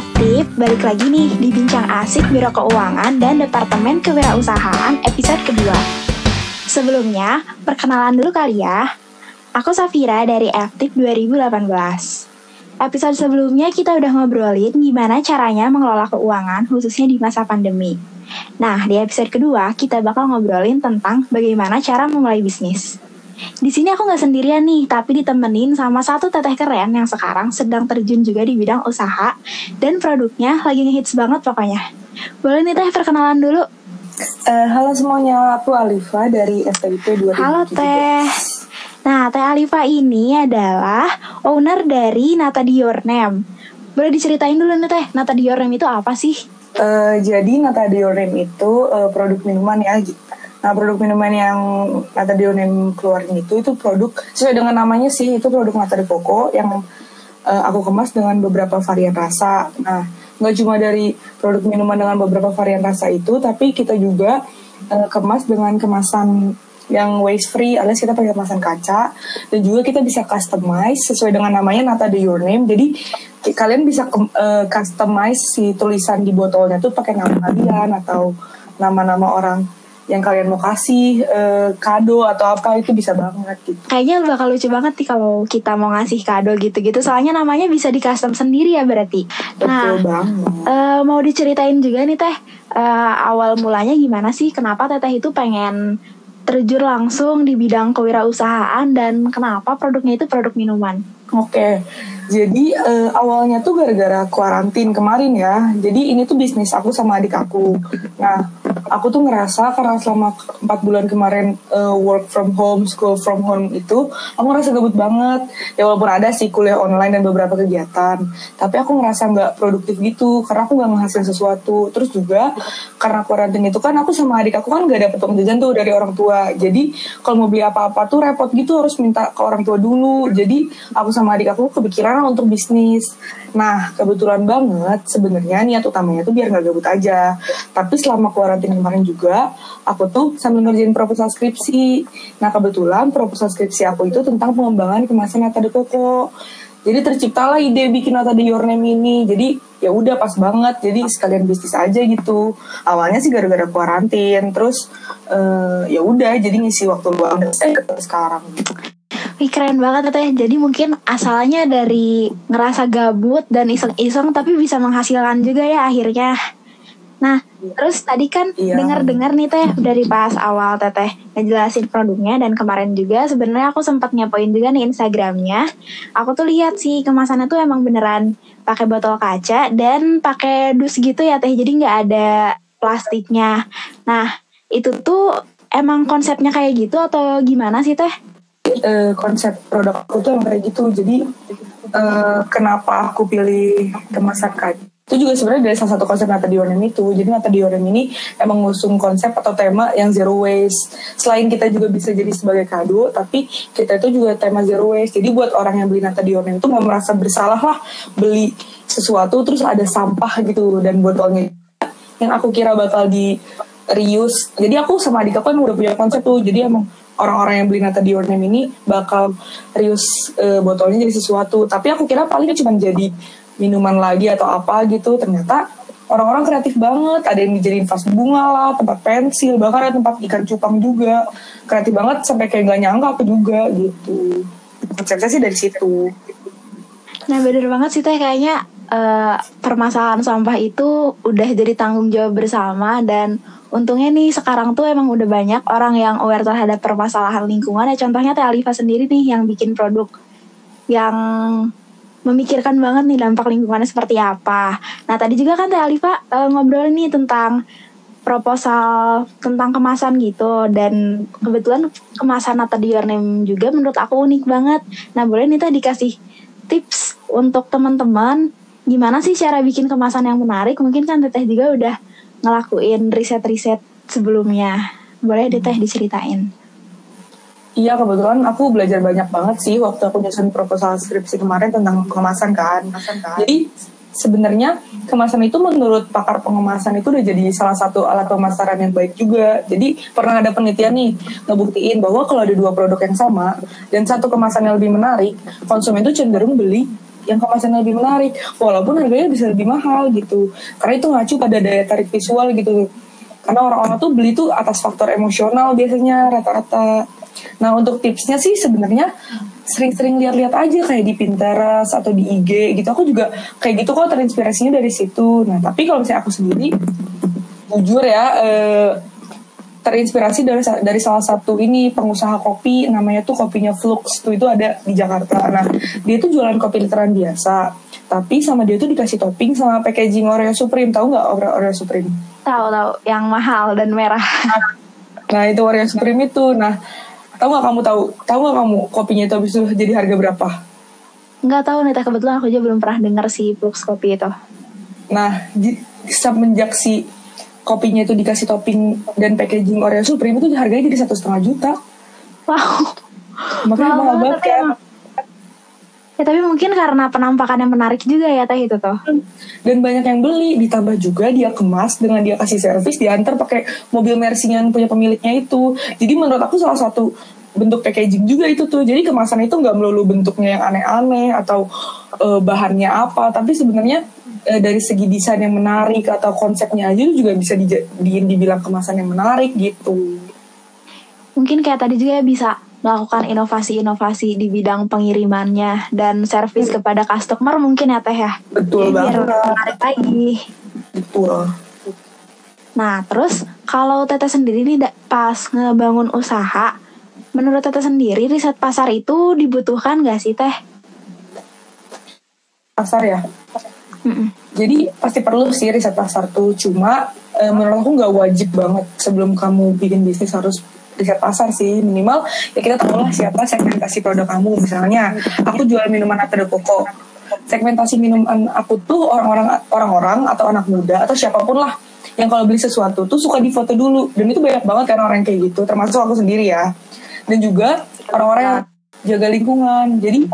F-Tip, balik lagi nih di Bincang Asik Biro Keuangan dan Departemen Kewirausahaan episode kedua. Sebelumnya, perkenalan dulu kali ya. Aku Safira dari F-Tip 2018. Episode sebelumnya kita udah ngobrolin gimana caranya mengelola keuangan khususnya di masa pandemi. Nah, di episode kedua kita bakal ngobrolin tentang bagaimana cara memulai bisnis. Di sini aku nggak sendirian nih, tapi ditemenin sama satu teteh keren yang sekarang sedang terjun juga di bidang usaha dan produknya lagi ngehits banget pokoknya. Boleh nih teh perkenalan dulu. Uh, halo semuanya, aku Alifa dari FTIP 2017. Halo teh. Nah, Teh Alifa ini adalah owner dari Nata Dior Nem. Boleh diceritain dulu nih Teh, Nata Dior Nem itu apa sih? Uh, jadi Nata Dior Nem itu uh, produk minuman ya Nah produk minuman yang Nata Dionim keluarin itu itu produk sesuai dengan namanya sih itu produk Nata Coco yang uh, aku kemas dengan beberapa varian rasa. Nah nggak cuma dari produk minuman dengan beberapa varian rasa itu, tapi kita juga uh, kemas dengan kemasan yang waste free alias kita pakai kemasan kaca. Dan juga kita bisa customize sesuai dengan namanya Nata de Your Name. Jadi kalian bisa uh, customize si tulisan di botolnya tuh pakai nama kalian atau nama-nama orang yang kalian mau kasih uh, kado atau apa itu bisa banget gitu. Kayaknya bakal lucu banget nih kalau kita mau ngasih kado gitu-gitu. Soalnya namanya bisa di custom sendiri ya berarti. Betul nah, banget. Uh, mau diceritain juga nih teh uh, awal mulanya gimana sih? Kenapa teteh itu pengen terjun langsung di bidang kewirausahaan dan kenapa produknya itu produk minuman? Oke. Okay. Jadi uh, awalnya tuh gara-gara kuarantin kemarin ya. Jadi ini tuh bisnis aku sama adik aku. Nah, aku tuh ngerasa karena selama empat bulan kemarin uh, work from home, school from home itu, aku ngerasa gabut banget. Ya walaupun ada sih kuliah online dan beberapa kegiatan, tapi aku ngerasa nggak produktif gitu karena aku nggak menghasilkan sesuatu. Terus juga karena kuarantin itu kan aku sama adik aku kan nggak dapet uang jajan tuh dari orang tua. Jadi kalau mau beli apa-apa tuh repot gitu harus minta ke orang tua dulu. Jadi aku sama adik aku kepikiran untuk bisnis. Nah, kebetulan banget sebenarnya niat utamanya tuh biar nggak gabut aja. Tapi selama kuarantin kemarin juga, aku tuh sambil ngerjain proposal skripsi. Nah, kebetulan proposal skripsi aku itu tentang pengembangan kemasan Nata de Coco. Jadi terciptalah ide bikin Nata de Your Name ini. Jadi ya udah pas banget. Jadi sekalian bisnis aja gitu. Awalnya sih gara-gara kuarantin, terus uh, ya udah jadi ngisi waktu luang dan sekarang gitu. Wih keren banget teh. Jadi mungkin asalnya dari ngerasa gabut dan iseng-iseng tapi bisa menghasilkan juga ya akhirnya. Nah, terus tadi kan iya. dengar-dengar nih teh dari pas awal teteh ngejelasin produknya dan kemarin juga sebenarnya aku sempat nyapoin juga nih Instagramnya. Aku tuh lihat sih kemasannya tuh emang beneran pakai botol kaca dan pakai dus gitu ya teh. Jadi nggak ada plastiknya. Nah, itu tuh emang konsepnya kayak gitu atau gimana sih teh? Uh, konsep produk aku tuh yang kayak gitu. Jadi uh, kenapa aku pilih kemasan kaca itu juga sebenarnya dari salah satu konsep Nata Dionem itu. Jadi Nata Dionem ini emang ngusung konsep atau tema yang zero waste. Selain kita juga bisa jadi sebagai kado tapi kita itu juga tema zero waste. Jadi buat orang yang beli Nata Dionem itu nggak merasa bersalah lah beli sesuatu terus ada sampah gitu dan botolnya. Yang aku kira bakal di reuse jadi aku sama adik aku kan udah punya konsep tuh jadi emang orang-orang yang beli Nata Dior Name ini bakal reuse uh, botolnya jadi sesuatu. Tapi aku kira paling cuma jadi minuman lagi atau apa gitu. Ternyata orang-orang kreatif banget. Ada yang dijadiin vas bunga lah, tempat pensil, bahkan ada tempat ikan cupang juga. Kreatif banget sampai kayak gak nyangka aku juga gitu. Konsepnya sih dari situ. Nah bener banget sih teh kayaknya uh, permasalahan sampah itu udah jadi tanggung jawab bersama dan untungnya nih sekarang tuh emang udah banyak orang yang aware terhadap permasalahan lingkungan ya contohnya Teh Alifa sendiri nih yang bikin produk yang memikirkan banget nih dampak lingkungannya seperti apa. Nah tadi juga kan Teh Alifa uh, ngobrol nih tentang proposal tentang kemasan gitu dan kebetulan kemasan Nata Your Name juga menurut aku unik banget. Nah boleh nih Teh dikasih tips untuk teman-teman gimana sih cara bikin kemasan yang menarik? Mungkin kan Teteh juga udah ngelakuin riset-riset sebelumnya. Boleh deh teh diceritain? Iya kebetulan aku belajar banyak banget sih waktu aku nyusun proposal skripsi kemarin tentang kemasan kan. Kemasan kan. Jadi sebenarnya kemasan itu menurut pakar pengemasan itu udah jadi salah satu alat pemasaran yang baik juga. Jadi pernah ada penelitian nih ngebuktiin bahwa kalau ada dua produk yang sama dan satu kemasan yang lebih menarik, konsumen itu cenderung beli yang kemasan lebih menarik. Walaupun harganya bisa lebih mahal gitu. Karena itu ngacu pada daya tarik visual gitu. Karena orang-orang tuh beli tuh atas faktor emosional biasanya rata-rata. Nah untuk tipsnya sih sebenarnya sering-sering lihat-lihat aja kayak di Pinterest atau di IG gitu. Aku juga kayak gitu kok terinspirasinya dari situ. Nah tapi kalau misalnya aku sendiri jujur ya eh, terinspirasi dari dari salah satu ini pengusaha kopi namanya tuh kopinya Flux tuh itu ada di Jakarta. Nah dia tuh jualan kopi literan biasa, tapi sama dia tuh dikasih topping sama packaging Oreo Supreme. Tahu nggak Oreo, Oreo Supreme? Tahu tahu, yang mahal dan merah. Nah itu Oreo Supreme itu. Nah tahu nggak kamu tahu? Tahu nggak kamu kopinya itu habis itu jadi harga berapa? Nggak tahu nih, kebetulan aku juga belum pernah dengar si Flux kopi itu. Nah, semenjak si kopinya itu dikasih topping dan packaging Oreo Supreme itu harganya jadi satu setengah juta. Wow. Makanya mahal banget kan. Ya tapi mungkin karena penampakannya menarik juga ya teh itu tuh. Dan banyak yang beli, ditambah juga dia kemas dengan dia kasih servis, diantar pakai mobil Mercy yang punya pemiliknya itu. Jadi menurut aku salah satu bentuk packaging juga itu tuh. Jadi kemasan itu nggak melulu bentuknya yang aneh-aneh atau uh, bahannya apa, tapi sebenarnya uh, dari segi desain yang menarik atau konsepnya aja juga bisa di, di, dibilang kemasan yang menarik gitu. Mungkin kayak tadi juga bisa melakukan inovasi-inovasi di bidang pengirimannya dan servis hmm. kepada customer mungkin ya teh ya. Betul ya, banget. menarik lagi. Betul. Nah terus kalau Teteh sendiri nih pas ngebangun usaha, menurut Teteh sendiri riset pasar itu dibutuhkan gak sih Teh? Pasar ya? Mm -mm. Jadi pasti perlu sih riset pasar tuh, cuma eh, menurut aku nggak wajib banget sebelum kamu bikin bisnis harus riset pasar sih. Minimal ya kita tahu lah siapa segmentasi produk kamu. Misalnya aku jual minuman atau koko segmentasi minuman aku tuh orang-orang orang-orang atau anak muda atau siapa pun lah yang kalau beli sesuatu tuh suka difoto dulu. Dan itu banyak banget kan orang kayak gitu termasuk aku sendiri ya. Dan juga orang-orang yang jaga lingkungan. Jadi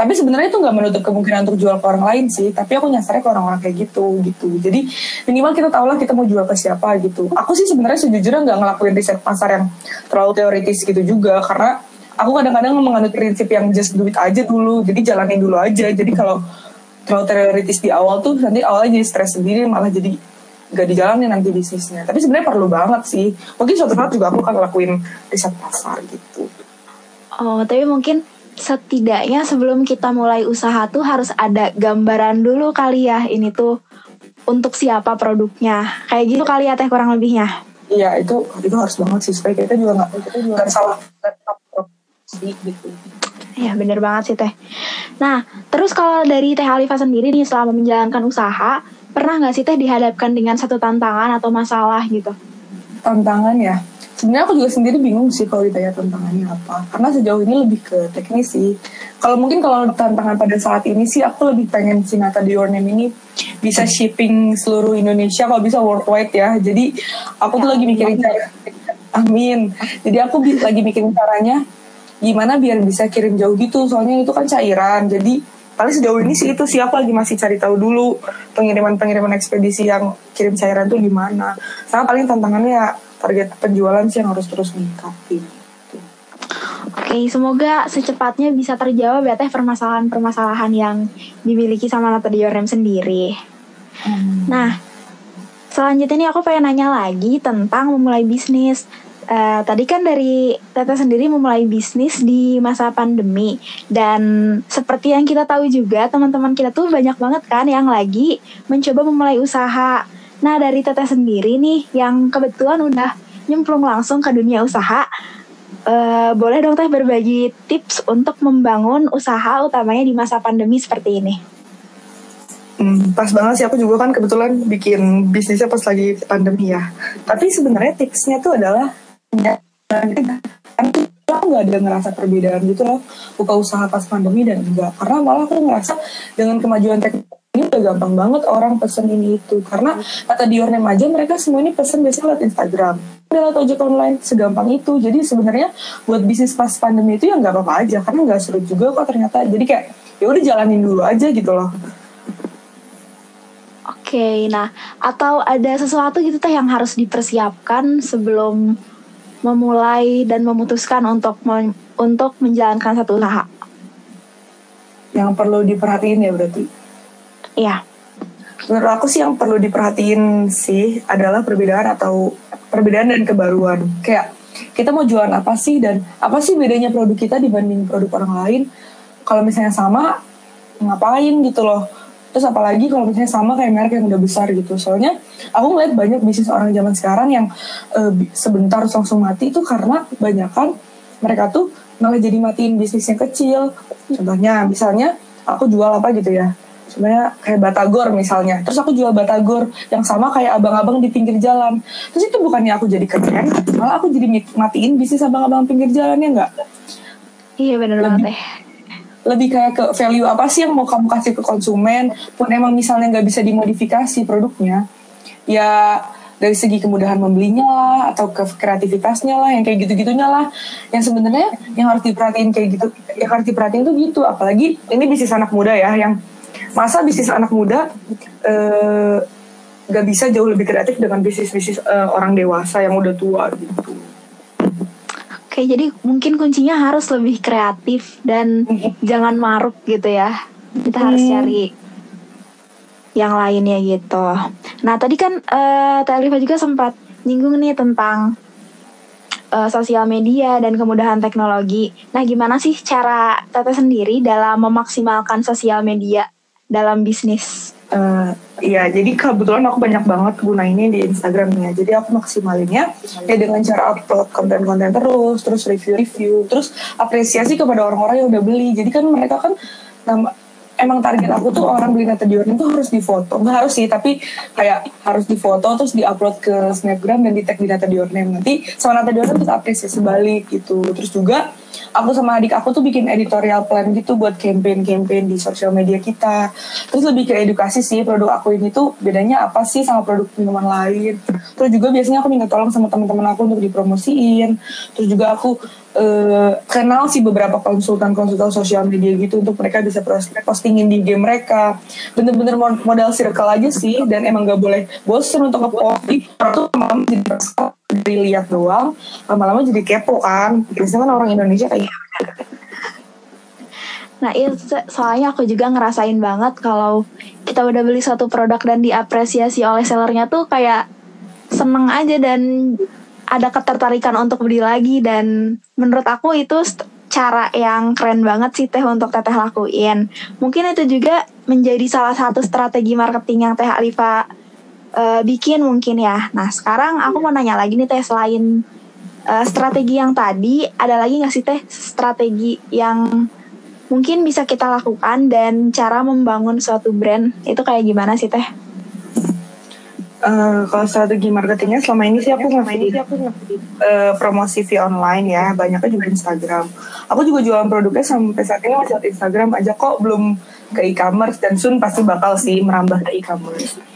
tapi sebenarnya itu nggak menutup kemungkinan untuk jual ke orang lain sih. Tapi aku nyasarnya ke orang-orang kayak gitu gitu. Jadi minimal kita tahu lah kita mau jual ke siapa gitu. Aku sih sebenarnya sejujurnya nggak ngelakuin riset pasar yang terlalu teoritis gitu juga. Karena aku kadang-kadang menganut prinsip yang just do it aja dulu. Jadi jalanin dulu aja. Jadi kalau terlalu teoritis di awal tuh nanti awalnya jadi stres sendiri. Malah jadi gak dijalanin nanti bisnisnya. Tapi sebenarnya perlu banget sih. Mungkin suatu saat juga aku akan ngelakuin riset pasar gitu. Oh tapi mungkin setidaknya sebelum kita mulai usaha tuh harus ada gambaran dulu kali ya ini tuh untuk siapa produknya kayak gitu kali ya teh kurang lebihnya iya itu itu harus banget sih supaya kita juga nggak kita juga gak salah gitu Iya bener banget sih Teh. Nah terus kalau dari Teh Alifa sendiri nih selama menjalankan usaha Pernah nggak sih Teh dihadapkan dengan satu tantangan atau masalah gitu? Tantangan ya? Sebenarnya aku juga sendiri bingung sih kalau ditanya tantangannya apa. Karena sejauh ini lebih ke teknis sih. Kalau mungkin kalau tantangan pada saat ini sih aku lebih pengen si Nata Your Name ini bisa shipping seluruh Indonesia kalau bisa worldwide ya. Jadi aku tuh lagi mikirin cara amin. Jadi aku lagi mikirin caranya gimana biar bisa kirim jauh gitu. Soalnya itu kan cairan. Jadi paling sejauh ini sih itu sih. Aku lagi masih cari tahu dulu pengiriman pengiriman ekspedisi yang kirim cairan tuh gimana. Sama paling tantangannya ya target penjualan sih yang harus terus meningkat Oke, semoga secepatnya bisa terjawab ya teh permasalahan-permasalahan yang dimiliki sama Nata Diorem sendiri. Hmm. Nah, selanjutnya nih aku pengen nanya lagi tentang memulai bisnis. Uh, tadi kan dari Tete sendiri memulai bisnis di masa pandemi dan seperti yang kita tahu juga teman-teman kita tuh banyak banget kan yang lagi mencoba memulai usaha Nah dari Teteh sendiri nih yang kebetulan udah nyemplung langsung ke dunia usaha, uh, boleh dong Teh berbagi tips untuk membangun usaha utamanya di masa pandemi seperti ini? Hmm, pas banget sih aku juga kan kebetulan bikin bisnisnya pas lagi pandemi ya. Tapi sebenarnya tipsnya tuh adalah ya, aku nggak ada ngerasa perbedaan gitu loh buka usaha pas pandemi dan enggak karena malah aku ngerasa dengan kemajuan teknologi ini udah gampang banget orang pesen ini itu. Karena kata di Name aja mereka semua ini pesen biasanya lewat Instagram. Lewat ojek online segampang itu. Jadi sebenarnya buat bisnis pas pandemi itu ya nggak apa-apa aja karena nggak seru juga kok ternyata. Jadi kayak ya udah jalanin dulu aja gitu loh. Oke, nah atau ada sesuatu gitu teh yang harus dipersiapkan sebelum memulai dan memutuskan untuk men untuk menjalankan satu usaha? yang perlu diperhatiin ya berarti. Iya. Menurut aku sih yang perlu diperhatiin sih adalah perbedaan atau perbedaan dan kebaruan. Kayak kita mau jualan apa sih dan apa sih bedanya produk kita dibanding produk orang lain? Kalau misalnya sama, ngapain gitu loh. Terus apalagi kalau misalnya sama kayak merek yang udah besar gitu. Soalnya aku ngeliat banyak bisnis orang zaman sekarang yang uh, sebentar langsung mati itu karena kebanyakan mereka tuh malah jadi matiin bisnis yang kecil. Contohnya misalnya aku jual apa gitu ya sebenarnya kayak batagor misalnya. Terus aku jual batagor yang sama kayak abang-abang di pinggir jalan. Terus itu bukannya aku jadi keren malah aku jadi matiin bisnis abang-abang pinggir jalannya enggak iya benar banget deh. lebih kayak ke value apa sih yang mau kamu kasih ke konsumen? Pun emang misalnya nggak bisa dimodifikasi produknya ya dari segi kemudahan membelinya lah atau ke kreativitasnya lah yang kayak gitu-gitunya lah. Yang sebenarnya yang harus diperhatiin kayak gitu yang harus diperhatiin tuh gitu. Apalagi ini bisnis anak muda ya yang masa bisnis anak muda uh, gak bisa jauh lebih kreatif dengan bisnis bisnis uh, orang dewasa yang udah tua gitu. Oke, jadi mungkin kuncinya harus lebih kreatif dan jangan maruk gitu ya. Kita harus cari yang lainnya gitu. Nah, tadi kan uh, Teh juga sempat nyinggung nih tentang uh, sosial media dan kemudahan teknologi. Nah, gimana sih cara Teteh sendiri dalam memaksimalkan sosial media dalam bisnis? Uh, iya, jadi kebetulan aku banyak banget gunainnya di Instagramnya. Jadi aku maksimalinnya ya dengan cara upload konten-konten terus, terus review-review, terus apresiasi kepada orang-orang yang udah beli. Jadi kan mereka kan emang target aku tuh orang beli Nata Dior itu harus difoto nggak harus sih tapi kayak harus difoto terus diupload ke snapgram dan di tag di Nata Dior nanti sama Nata Dior terus apresiasi balik gitu terus juga aku sama adik aku tuh bikin editorial plan gitu buat campaign-campaign di sosial media kita. Terus lebih ke edukasi sih produk aku ini tuh bedanya apa sih sama produk minuman lain. Terus juga biasanya aku minta tolong sama teman-teman aku untuk dipromosiin. Terus juga aku uh, kenal sih beberapa konsultan-konsultan sosial media gitu untuk mereka bisa postingin di game mereka. Bener-bener modal circle aja sih dan emang gak boleh bosen untuk ngepost. Itu malam jadi dari lihat doang lama-lama jadi kepo kan biasanya kan orang Indonesia kayak gitu. Nah itu soalnya aku juga ngerasain banget kalau kita udah beli satu produk dan diapresiasi oleh sellernya tuh kayak seneng aja dan ada ketertarikan untuk beli lagi dan menurut aku itu cara yang keren banget sih Teh untuk Teteh lakuin. Mungkin itu juga menjadi salah satu strategi marketing yang Teh Alifa uh, bikin mungkin ya. Nah sekarang aku mau nanya lagi nih teh selain uh, strategi yang tadi, ada lagi nggak sih teh strategi yang mungkin bisa kita lakukan dan cara membangun suatu brand itu kayak gimana sih teh? Uh, kalau strategi marketingnya selama ini sih aku aku uh, promosi via online ya banyaknya juga Instagram. Aku juga jualan produknya sampai saat ini masih Instagram aja kok belum ke e-commerce dan soon pasti bakal sih merambah ke e-commerce.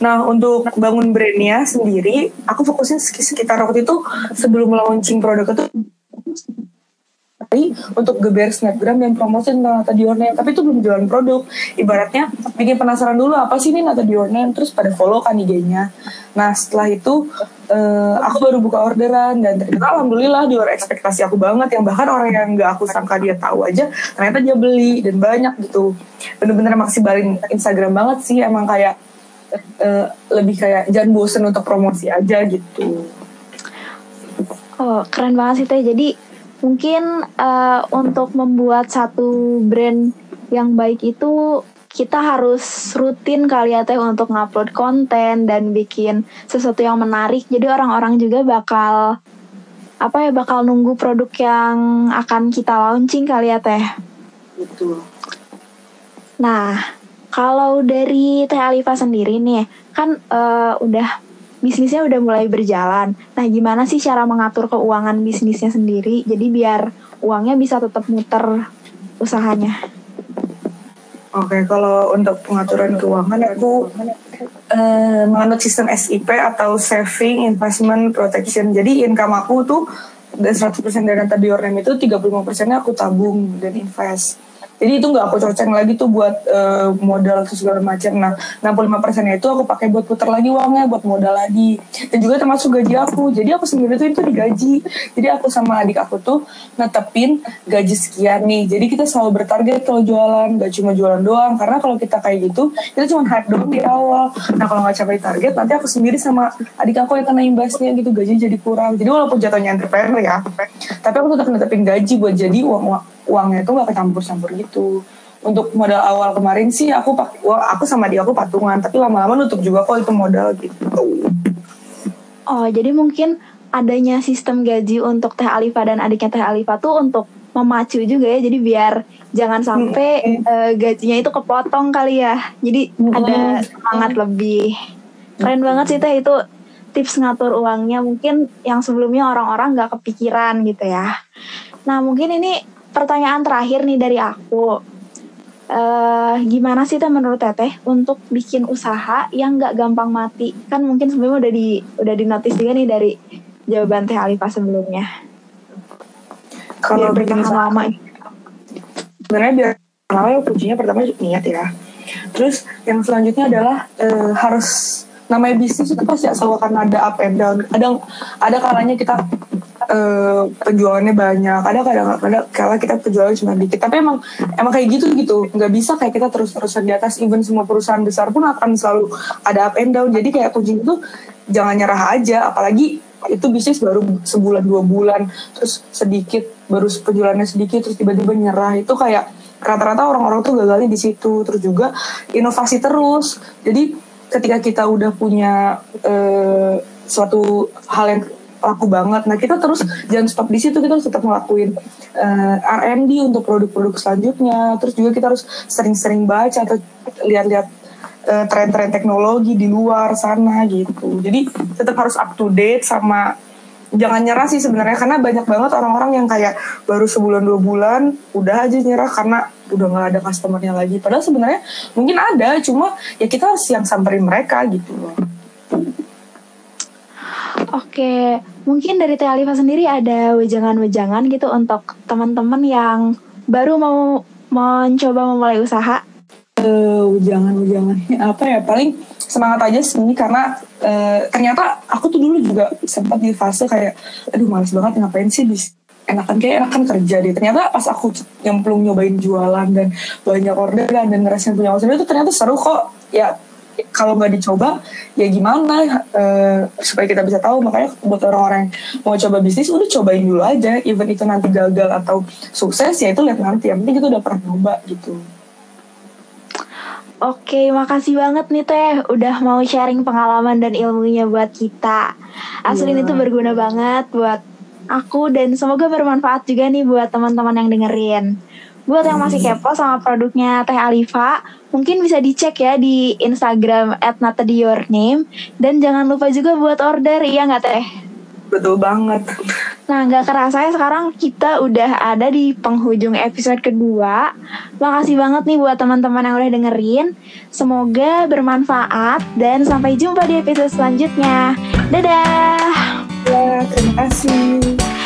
Nah untuk bangun brandnya sendiri, aku fokusnya sekitar waktu itu sebelum launching produk itu untuk geber snapgram dan promosi tentang Nata Diornen tapi itu belum jualan produk. Ibaratnya bikin penasaran dulu apa sih ini Nata Diornen terus pada follow kan IG-nya. Nah setelah itu uh, aku baru buka orderan dan ternyata alhamdulillah di luar ekspektasi aku banget. Yang bahkan orang yang nggak aku sangka dia tahu aja ternyata dia beli dan banyak gitu. Bener-bener maksimalin Instagram banget sih. Emang kayak uh, lebih kayak jangan bosen untuk promosi aja gitu. Oh keren banget sih teh. Jadi mungkin uh, untuk membuat satu brand yang baik itu kita harus rutin kali ya teh untuk ngupload konten dan bikin sesuatu yang menarik. Jadi orang-orang juga bakal apa ya bakal nunggu produk yang akan kita launching kali ya teh. Betul. Nah, kalau dari Teh Alifa sendiri nih, kan uh, udah bisnisnya udah mulai berjalan. Nah, gimana sih cara mengatur keuangan bisnisnya sendiri? Jadi biar uangnya bisa tetap muter usahanya. Oke, kalau untuk pengaturan keuangan aku uh, menganut sistem SIP atau Saving Investment Protection. Jadi income aku tuh dari 100% dari dana di itu 35 persennya aku tabung dan invest. Jadi itu nggak aku coceng lagi tuh buat uh, modal segala macam. Nah, 65 persennya itu aku pakai buat putar lagi uangnya, buat modal lagi. Dan juga termasuk gaji aku. Jadi aku sendiri tuh itu digaji. Jadi aku sama adik aku tuh netepin gaji sekian nih. Jadi kita selalu bertarget kalau jualan, gak cuma jualan doang. Karena kalau kita kayak gitu, kita cuma hype doang di awal. Nah kalau nggak capai target, nanti aku sendiri sama adik aku yang kena imbasnya gitu. Gaji jadi kurang. Jadi walaupun jatuhnya entrepreneur ya, tapi aku tetap netepin gaji buat jadi uang, uang uangnya itu gak kecampur-campur gitu. Untuk modal awal kemarin sih aku pakai aku sama dia aku patungan tapi lama-lama nutup juga kok itu modal gitu. Oh jadi mungkin adanya sistem gaji untuk Teh Alifa dan adiknya Teh Alifa tuh untuk memacu juga ya jadi biar jangan sampai hmm. uh, gajinya itu kepotong kali ya. Jadi hmm. ada semangat lebih. Keren banget sih Teh itu tips ngatur uangnya. Mungkin yang sebelumnya orang-orang nggak kepikiran gitu ya. Nah mungkin ini pertanyaan terakhir nih dari aku. Uh, gimana sih teh menurut teteh untuk bikin usaha yang nggak gampang mati? Kan mungkin sebelumnya udah di udah dinotis juga nih dari jawaban teh Alifa sebelumnya. Kalau bikin usaha lama, sebenarnya biar lama ya kuncinya pertama niat ya. Terus yang selanjutnya adalah uh, harus namanya bisnis itu pasti asal akan ada up and down. Ada ada kalanya kita uh, penjualannya banyak ada kadang-kadang kalau kita penjualan cuma dikit. Tapi emang emang kayak gitu gitu. Nggak bisa kayak kita terus-terusan di atas even semua perusahaan besar pun akan selalu ada up and down. Jadi kayak kunci itu jangan nyerah aja apalagi itu bisnis baru sebulan dua bulan terus sedikit baru penjualannya sedikit terus tiba-tiba nyerah. Itu kayak rata-rata orang-orang tuh gagalnya di situ. Terus juga inovasi terus. Jadi ketika kita udah punya uh, suatu hal yang laku banget. Nah kita terus jangan stop di situ, kita harus tetap ngelakuin uh, eh, R&D untuk produk-produk selanjutnya. Terus juga kita harus sering-sering baca atau lihat-lihat uh, tren-tren teknologi di luar sana gitu. Jadi tetap harus up to date sama jangan nyerah sih sebenarnya karena banyak banget orang-orang yang kayak baru sebulan dua bulan udah aja nyerah karena udah nggak ada customernya lagi. Padahal sebenarnya mungkin ada, cuma ya kita harus yang samperin mereka gitu loh. Oke, mungkin dari Teh Alifa sendiri ada wejangan-wejangan gitu untuk teman-teman yang baru mau mencoba memulai usaha? Uh, wejangan-wejangannya apa ya? Paling semangat aja sih karena uh, ternyata aku tuh dulu juga sempat di fase kayak aduh males banget ngapain sih bis enakan kayak enakan kerja deh. Ternyata pas aku yang belum nyobain jualan dan banyak orderan dan ngerasain punya usaha itu ternyata seru kok. Ya kalau nggak dicoba ya gimana? Uh, supaya kita bisa tahu. Makanya buat orang-orang mau coba bisnis udah cobain dulu aja. Even itu nanti gagal atau sukses ya itu lihat nanti. Yang penting kita udah pernah coba gitu Oke, makasih banget nih Teh udah mau sharing pengalaman dan ilmunya buat kita. Asli yeah. itu berguna banget buat aku dan semoga bermanfaat juga nih buat teman-teman yang dengerin. Buat yang masih kepo sama produknya Teh Alifa, mungkin bisa dicek ya di Instagram at name dan jangan lupa juga buat order, iya nggak Teh? Betul banget. Nah, gak kerasa ya sekarang kita udah ada di penghujung episode kedua. Makasih banget nih buat teman-teman yang udah dengerin. Semoga bermanfaat dan sampai jumpa di episode selanjutnya. Dadah. Ya, terima kasih.